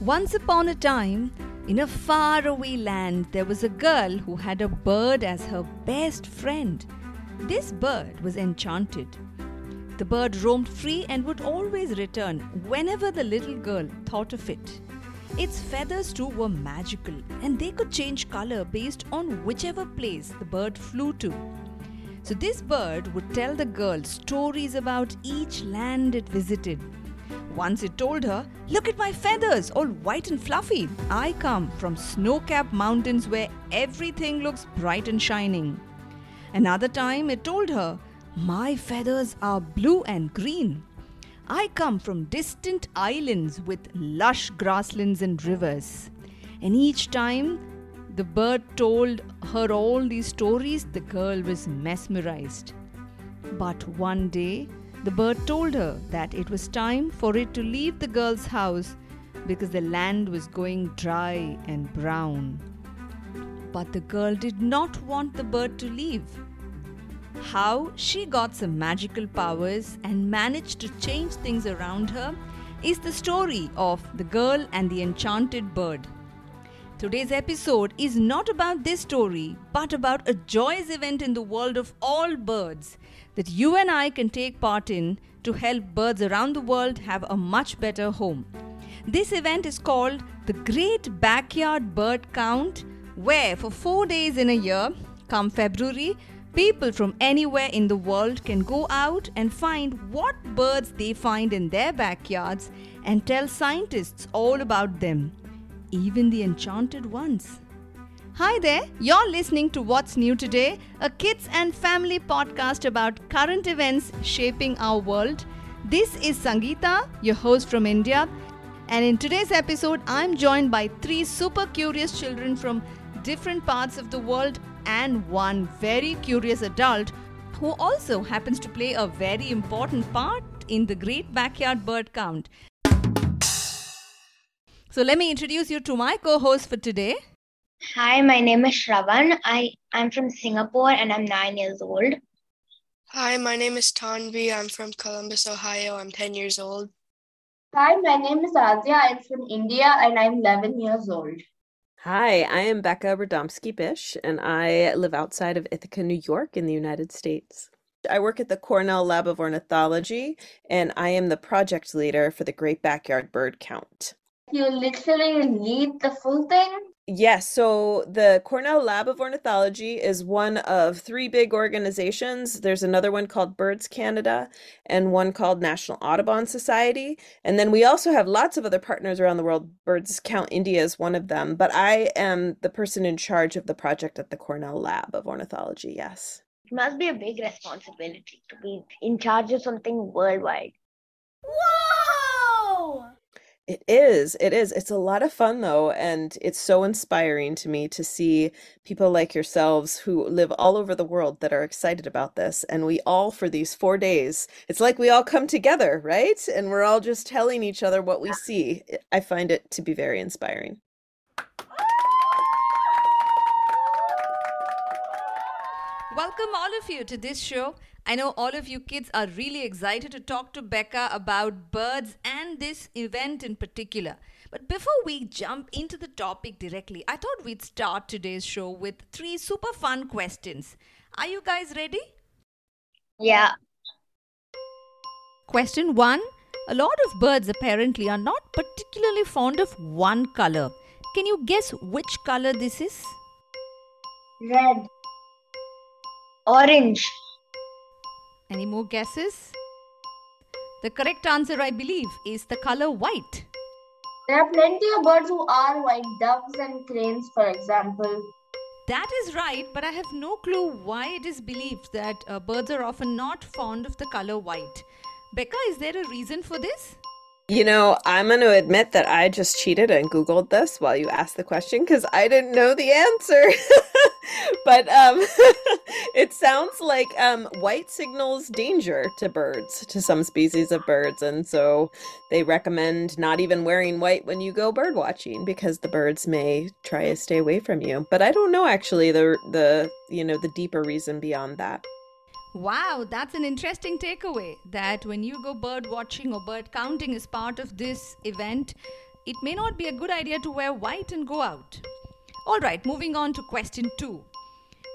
Once upon a time, in a faraway land, there was a girl who had a bird as her best friend. This bird was enchanted. The bird roamed free and would always return whenever the little girl thought of it. Its feathers too were magical and they could change color based on whichever place the bird flew to. So, this bird would tell the girl stories about each land it visited once it told her, Look at my feathers, all white and fluffy. I come from snow capped mountains where everything looks bright and shining. Another time it told her, My feathers are blue and green. I come from distant islands with lush grasslands and rivers. And each time the bird told her all these stories, the girl was mesmerized. But one day, the bird told her that it was time for it to leave the girl's house because the land was going dry and brown. But the girl did not want the bird to leave. How she got some magical powers and managed to change things around her is the story of the girl and the enchanted bird. Today's episode is not about this story, but about a joyous event in the world of all birds that you and I can take part in to help birds around the world have a much better home. This event is called the Great Backyard Bird Count, where for four days in a year, come February, people from anywhere in the world can go out and find what birds they find in their backyards and tell scientists all about them even the enchanted ones. Hi there, you're listening to What's New Today, a kids and family podcast about current events shaping our world. This is Sangeeta, your host from India, and in today's episode, I'm joined by three super curious children from different parts of the world and one very curious adult who also happens to play a very important part in the Great Backyard Bird Count. So let me introduce you to my co-host for today. Hi, my name is Shravan. I I'm from Singapore and I'm 9 years old. Hi, my name is Tanvi. I'm from Columbus, Ohio. I'm 10 years old. Hi, my name is Adya. I'm from India and I'm 11 years old. Hi, I am Becca Rodomsky Bish, and I live outside of Ithaca, New York, in the United States. I work at the Cornell Lab of Ornithology, and I am the project leader for the Great Backyard Bird Count you literally need the full thing? Yes. So the Cornell Lab of Ornithology is one of three big organizations. There's another one called Birds Canada and one called National Audubon Society. And then we also have lots of other partners around the world. Birds Count India is one of them. But I am the person in charge of the project at the Cornell Lab of Ornithology. Yes. It must be a big responsibility to be in charge of something worldwide. Whoa! It is. It is. It's a lot of fun though, and it's so inspiring to me to see people like yourselves who live all over the world that are excited about this. And we all, for these four days, it's like we all come together, right? And we're all just telling each other what we see. I find it to be very inspiring. Welcome, all of you, to this show. I know all of you kids are really excited to talk to Becca about birds and this event in particular. But before we jump into the topic directly, I thought we'd start today's show with three super fun questions. Are you guys ready? Yeah. Question one A lot of birds apparently are not particularly fond of one color. Can you guess which color this is? Red. Orange. Any more guesses? The correct answer, I believe, is the color white. There are plenty of birds who are white, doves and cranes, for example. That is right, but I have no clue why it is believed that uh, birds are often not fond of the color white. Becca, is there a reason for this? You know, I'm going to admit that I just cheated and Googled this while you asked the question because I didn't know the answer. but um, it sounds like um, white signals danger to birds, to some species of birds. And so they recommend not even wearing white when you go bird watching because the birds may try to stay away from you. But I don't know actually the, the you know, the deeper reason beyond that. Wow, that's an interesting takeaway that when you go bird watching or bird counting as part of this event, it may not be a good idea to wear white and go out. Alright, moving on to question 2.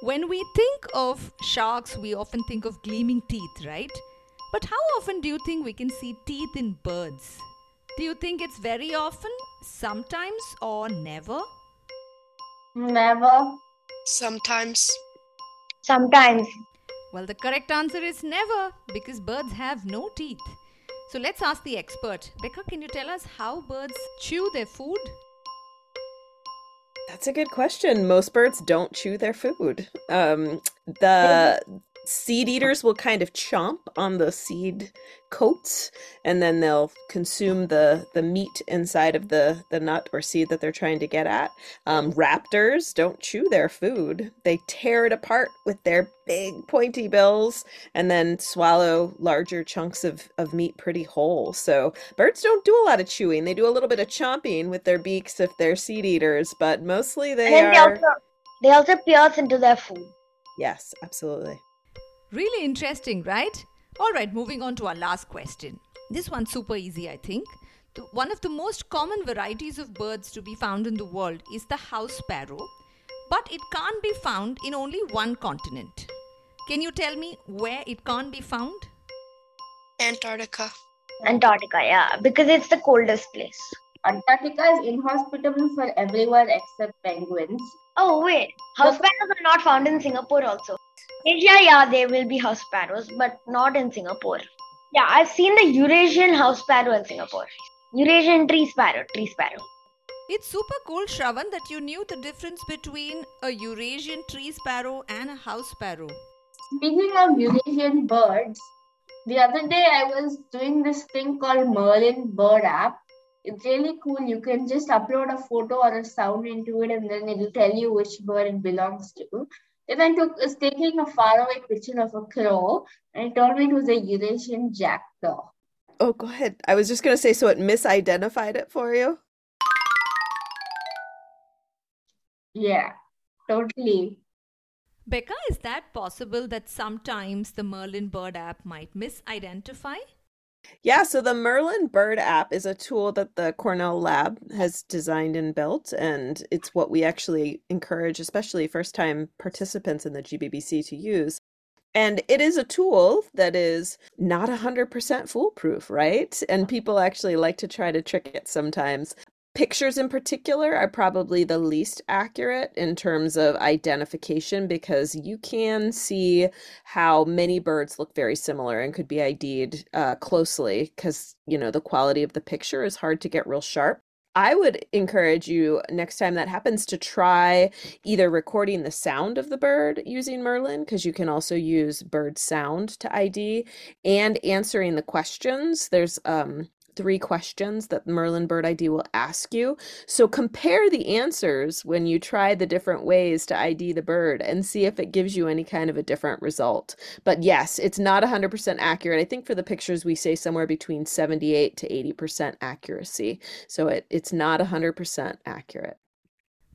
When we think of sharks, we often think of gleaming teeth, right? But how often do you think we can see teeth in birds? Do you think it's very often, sometimes, or never? Never. Sometimes. Sometimes. Well, the correct answer is never because birds have no teeth. So let's ask the expert. Becca, can you tell us how birds chew their food? That's a good question. Most birds don't chew their food. Um, the seed eaters will kind of chomp on the seed coats and then they'll consume the the meat inside of the the nut or seed that they're trying to get at. Um, raptors don't chew their food. They tear it apart with their big pointy bills and then swallow larger chunks of, of meat pretty whole. So birds don't do a lot of chewing. They do a little bit of chomping with their beaks if they're seed eaters but mostly they and then they are also they also pierce into their food. yes absolutely Really interesting, right? All right, moving on to our last question. This one's super easy, I think. The, one of the most common varieties of birds to be found in the world is the house sparrow, but it can't be found in only one continent. Can you tell me where it can't be found? Antarctica. Antarctica, yeah, because it's the coldest place. Antarctica is inhospitable for everyone except penguins. Oh wait, house sparrows are not found in Singapore also. Asia, yeah, there will be house sparrows, but not in Singapore. Yeah, I've seen the Eurasian house sparrow in Singapore. Eurasian tree sparrow, tree sparrow. It's super cool, Shravan, that you knew the difference between a Eurasian tree sparrow and a house sparrow. Speaking of Eurasian birds, the other day I was doing this thing called Merlin Bird app. It's really cool. You can just upload a photo or a sound into it, and then it'll tell you which bird it belongs to. Then I took was taking a faraway picture of a crow, and it told me it was a Eurasian jackdaw. oh go ahead i was just going to say so it misidentified it for you Yeah, totally. Becca, is that possible that sometimes the Merlin Bird app might misidentify? Yeah, so the Merlin Bird app is a tool that the Cornell Lab has designed and built, and it's what we actually encourage, especially first time participants in the GBBC, to use. And it is a tool that is not 100% foolproof, right? And people actually like to try to trick it sometimes. Pictures in particular are probably the least accurate in terms of identification because you can see how many birds look very similar and could be ID'd uh, closely because, you know, the quality of the picture is hard to get real sharp. I would encourage you next time that happens to try either recording the sound of the bird using Merlin, because you can also use bird sound to ID, and answering the questions. There's um, three questions that Merlin Bird ID will ask you. So compare the answers when you try the different ways to ID the bird and see if it gives you any kind of a different result. But yes, it's not 100% accurate. I think for the pictures we say somewhere between 78 to 80% accuracy. So it, it's not 100% accurate.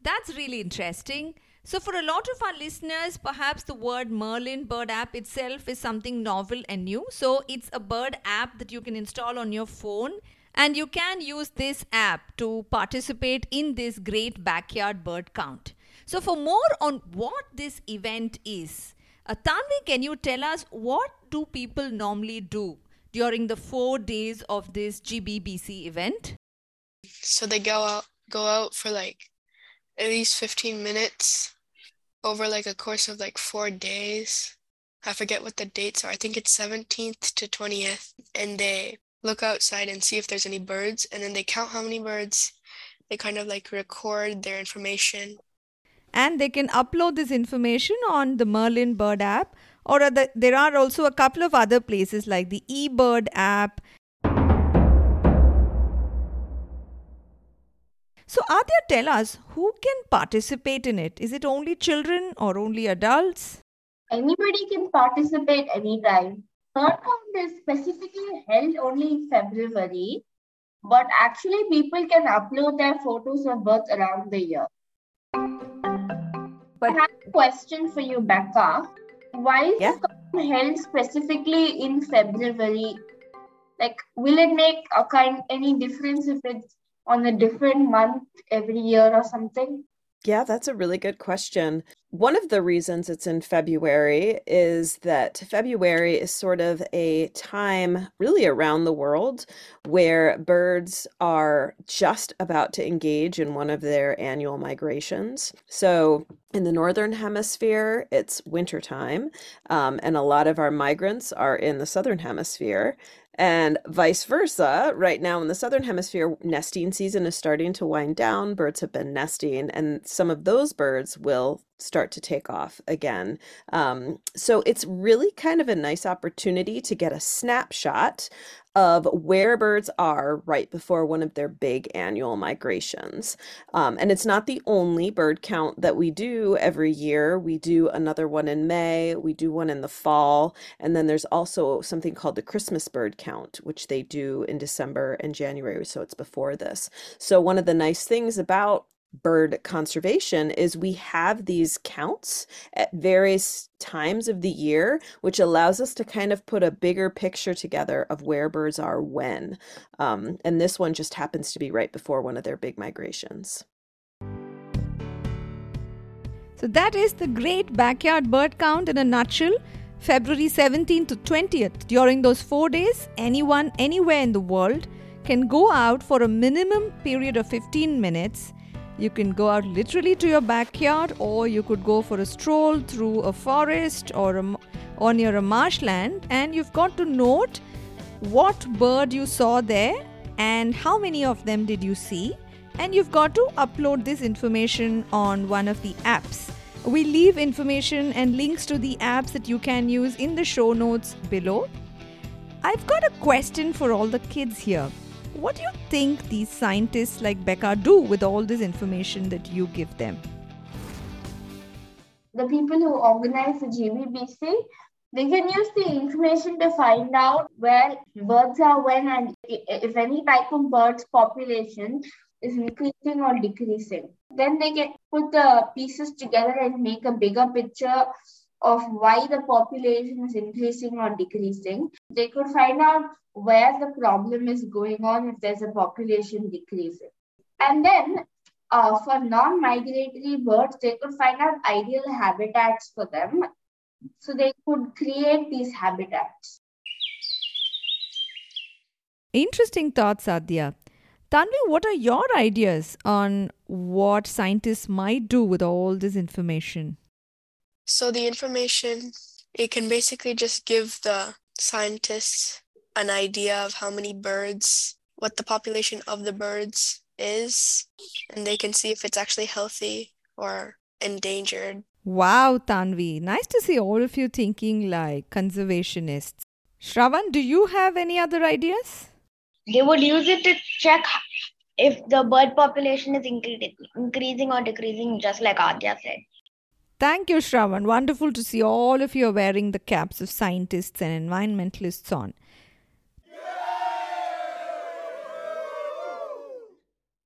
That's really interesting. So, for a lot of our listeners, perhaps the word Merlin Bird app itself is something novel and new. So, it's a bird app that you can install on your phone, and you can use this app to participate in this great backyard bird count. So, for more on what this event is, uh, Tanvi, can you tell us what do people normally do during the four days of this GBBC event? So they go out go out for like at least 15 minutes over like a course of like four days. I forget what the dates are. I think it's 17th to 20th. And they look outside and see if there's any birds. And then they count how many birds. They kind of like record their information. and they can upload this information on the Merlin Bird app. Or the, there are also a couple of other places like the eBird app. So, Adya, tell us who can participate in it? Is it only children or only adults? Anybody can participate anytime. Third is specifically held only in February, but actually people can upload their photos of birds around the year. But- I have a question for you, Becca. Why is Yeah. the held specifically in February? Like, will it make a kind any difference if it's on a different month every year or something? Yeah, that's a really good question. One of the reasons it's in February is that February is sort of a time, really around the world, where birds are just about to engage in one of their annual migrations. So, in the northern hemisphere, it's wintertime, um, and a lot of our migrants are in the southern hemisphere. And vice versa, right now in the southern hemisphere, nesting season is starting to wind down. Birds have been nesting, and some of those birds will start to take off again. Um, so it's really kind of a nice opportunity to get a snapshot of where birds are right before one of their big annual migrations. Um, and it's not the only bird count that we do every year. We do another one in May, we do one in the fall, and then there's also something called the Christmas bird count, which they do in December and January. So it's before this. So, one of the nice things about bird conservation is we have these counts at various times of the year, which allows us to kind of put a bigger picture together of where birds are when. Um, and this one just happens to be right before one of their big migrations. So that is the great backyard bird count in a nutshell. February 17th to 20th. During those four days, anyone anywhere in the world can go out for a minimum period of 15 minutes you can go out literally to your backyard, or you could go for a stroll through a forest or, a, or near a marshland, and you've got to note what bird you saw there and how many of them did you see. And you've got to upload this information on one of the apps. We leave information and links to the apps that you can use in the show notes below. I've got a question for all the kids here. What do you think these scientists like Becca do with all this information that you give them? The people who organize the GBBC, they can use the information to find out where birds are when and if any type of birds population is increasing or decreasing. Then they can put the pieces together and make a bigger picture of why the population is increasing or decreasing. They could find out where the problem is going on if there's a population decreasing. And then uh, for non migratory birds, they could find out ideal habitats for them. So they could create these habitats. Interesting thoughts, Adya. Tanvi, what are your ideas on what scientists might do with all this information? So the information, it can basically just give the scientists an idea of how many birds, what the population of the birds is, and they can see if it's actually healthy or endangered. Wow, Tanvi. Nice to see all of you thinking like conservationists. Shravan, do you have any other ideas? They would use it to check if the bird population is increasing or decreasing, just like Adya said. Thank you, Shravan. Wonderful to see all of you are wearing the caps of scientists and environmentalists on.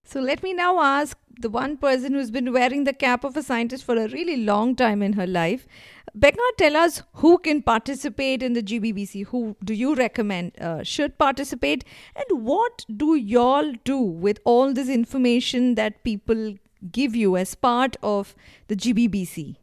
So let me now ask the one person who's been wearing the cap of a scientist for a really long time in her life. Becca, tell us who can participate in the GBBC. Who do you recommend uh, should participate? And what do y'all do with all this information that people give you as part of the GBBC?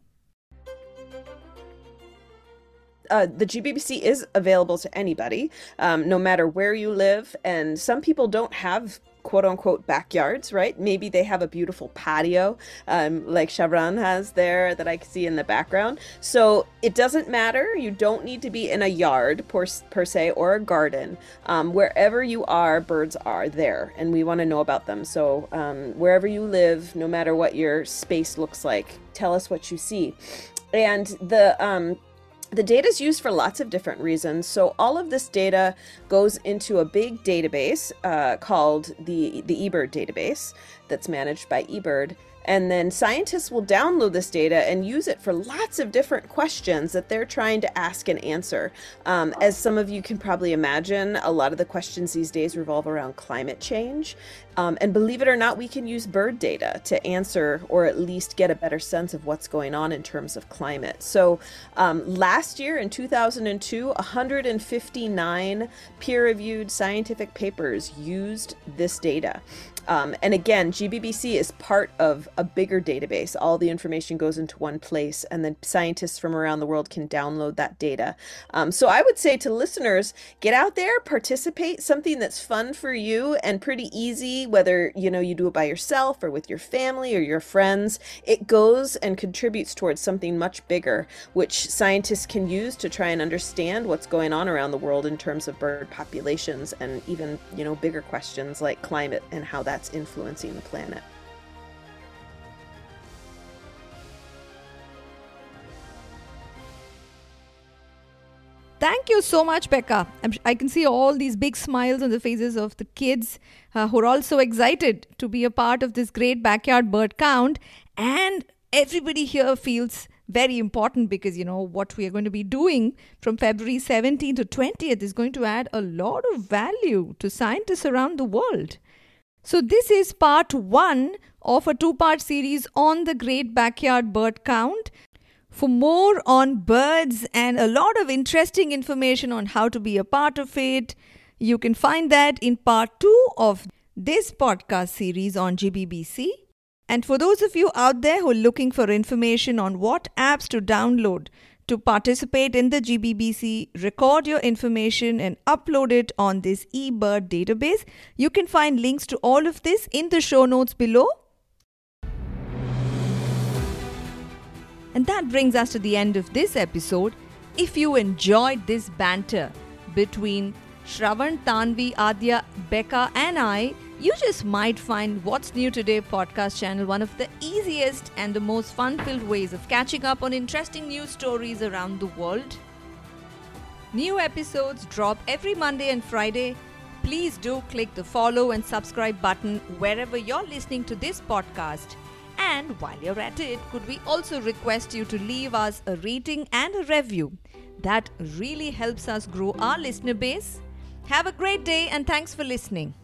Uh, the GBBC is available to anybody, um, no matter where you live. And some people don't have quote unquote backyards, right? Maybe they have a beautiful patio, um, like Shravan has there that I can see in the background. So it doesn't matter. You don't need to be in a yard per, per se or a garden. Um, wherever you are, birds are there, and we want to know about them. So um, wherever you live, no matter what your space looks like, tell us what you see. And the um, the data is used for lots of different reasons. So all of this data goes into a big database uh, called the the eBird database that's managed by eBird. And then scientists will download this data and use it for lots of different questions that they're trying to ask and answer. Um, as some of you can probably imagine, a lot of the questions these days revolve around climate change. Um, and believe it or not, we can use bird data to answer or at least get a better sense of what's going on in terms of climate. So um, last year in 2002, 159 peer reviewed scientific papers used this data. Um, and again, GBBC is part of a bigger database. All the information goes into one place, and then scientists from around the world can download that data. Um, so I would say to listeners, get out there, participate, something that's fun for you and pretty easy, whether you know you do it by yourself or with your family or your friends. It goes and contributes towards something much bigger, which scientists can use to try and understand what's going on around the world in terms of bird populations and even you know bigger questions like climate and how that's influencing the planet. Thank you so much, Becca. I can see all these big smiles on the faces of the kids uh, who are also excited to be a part of this great backyard bird count. And everybody here feels very important because, you know, what we are going to be doing from February 17th to 20th is going to add a lot of value to scientists around the world. So, this is part one of a two part series on the Great Backyard Bird Count. For more on birds and a lot of interesting information on how to be a part of it, you can find that in part two of this podcast series on GBBC. And for those of you out there who are looking for information on what apps to download to participate in the GBBC, record your information and upload it on this eBird database, you can find links to all of this in the show notes below. And that brings us to the end of this episode. If you enjoyed this banter between Shravan, Tanvi, Adya, Becca, and I, you just might find What's New Today podcast channel one of the easiest and the most fun filled ways of catching up on interesting news stories around the world. New episodes drop every Monday and Friday. Please do click the follow and subscribe button wherever you're listening to this podcast. And while you're at it, could we also request you to leave us a rating and a review? That really helps us grow our listener base. Have a great day and thanks for listening.